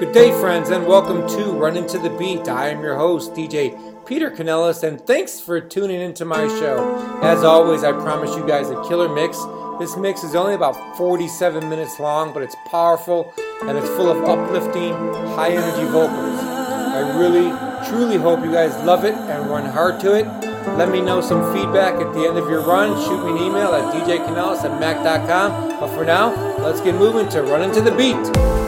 Good day, friends, and welcome to Run Into the Beat. I am your host, DJ Peter Canellis, and thanks for tuning into my show. As always, I promise you guys a killer mix. This mix is only about 47 minutes long, but it's powerful and it's full of uplifting, high energy vocals. I really, truly hope you guys love it and run hard to it. Let me know some feedback at the end of your run. Shoot me an email at djcanellis at mac.com. But for now, let's get moving to Run Into the Beat.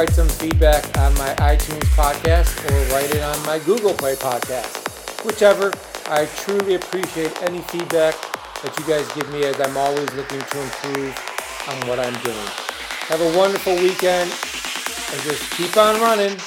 Write some feedback on my iTunes podcast or write it on my Google Play podcast. Whichever, I truly appreciate any feedback that you guys give me as I'm always looking to improve on what I'm doing. Have a wonderful weekend and just keep on running.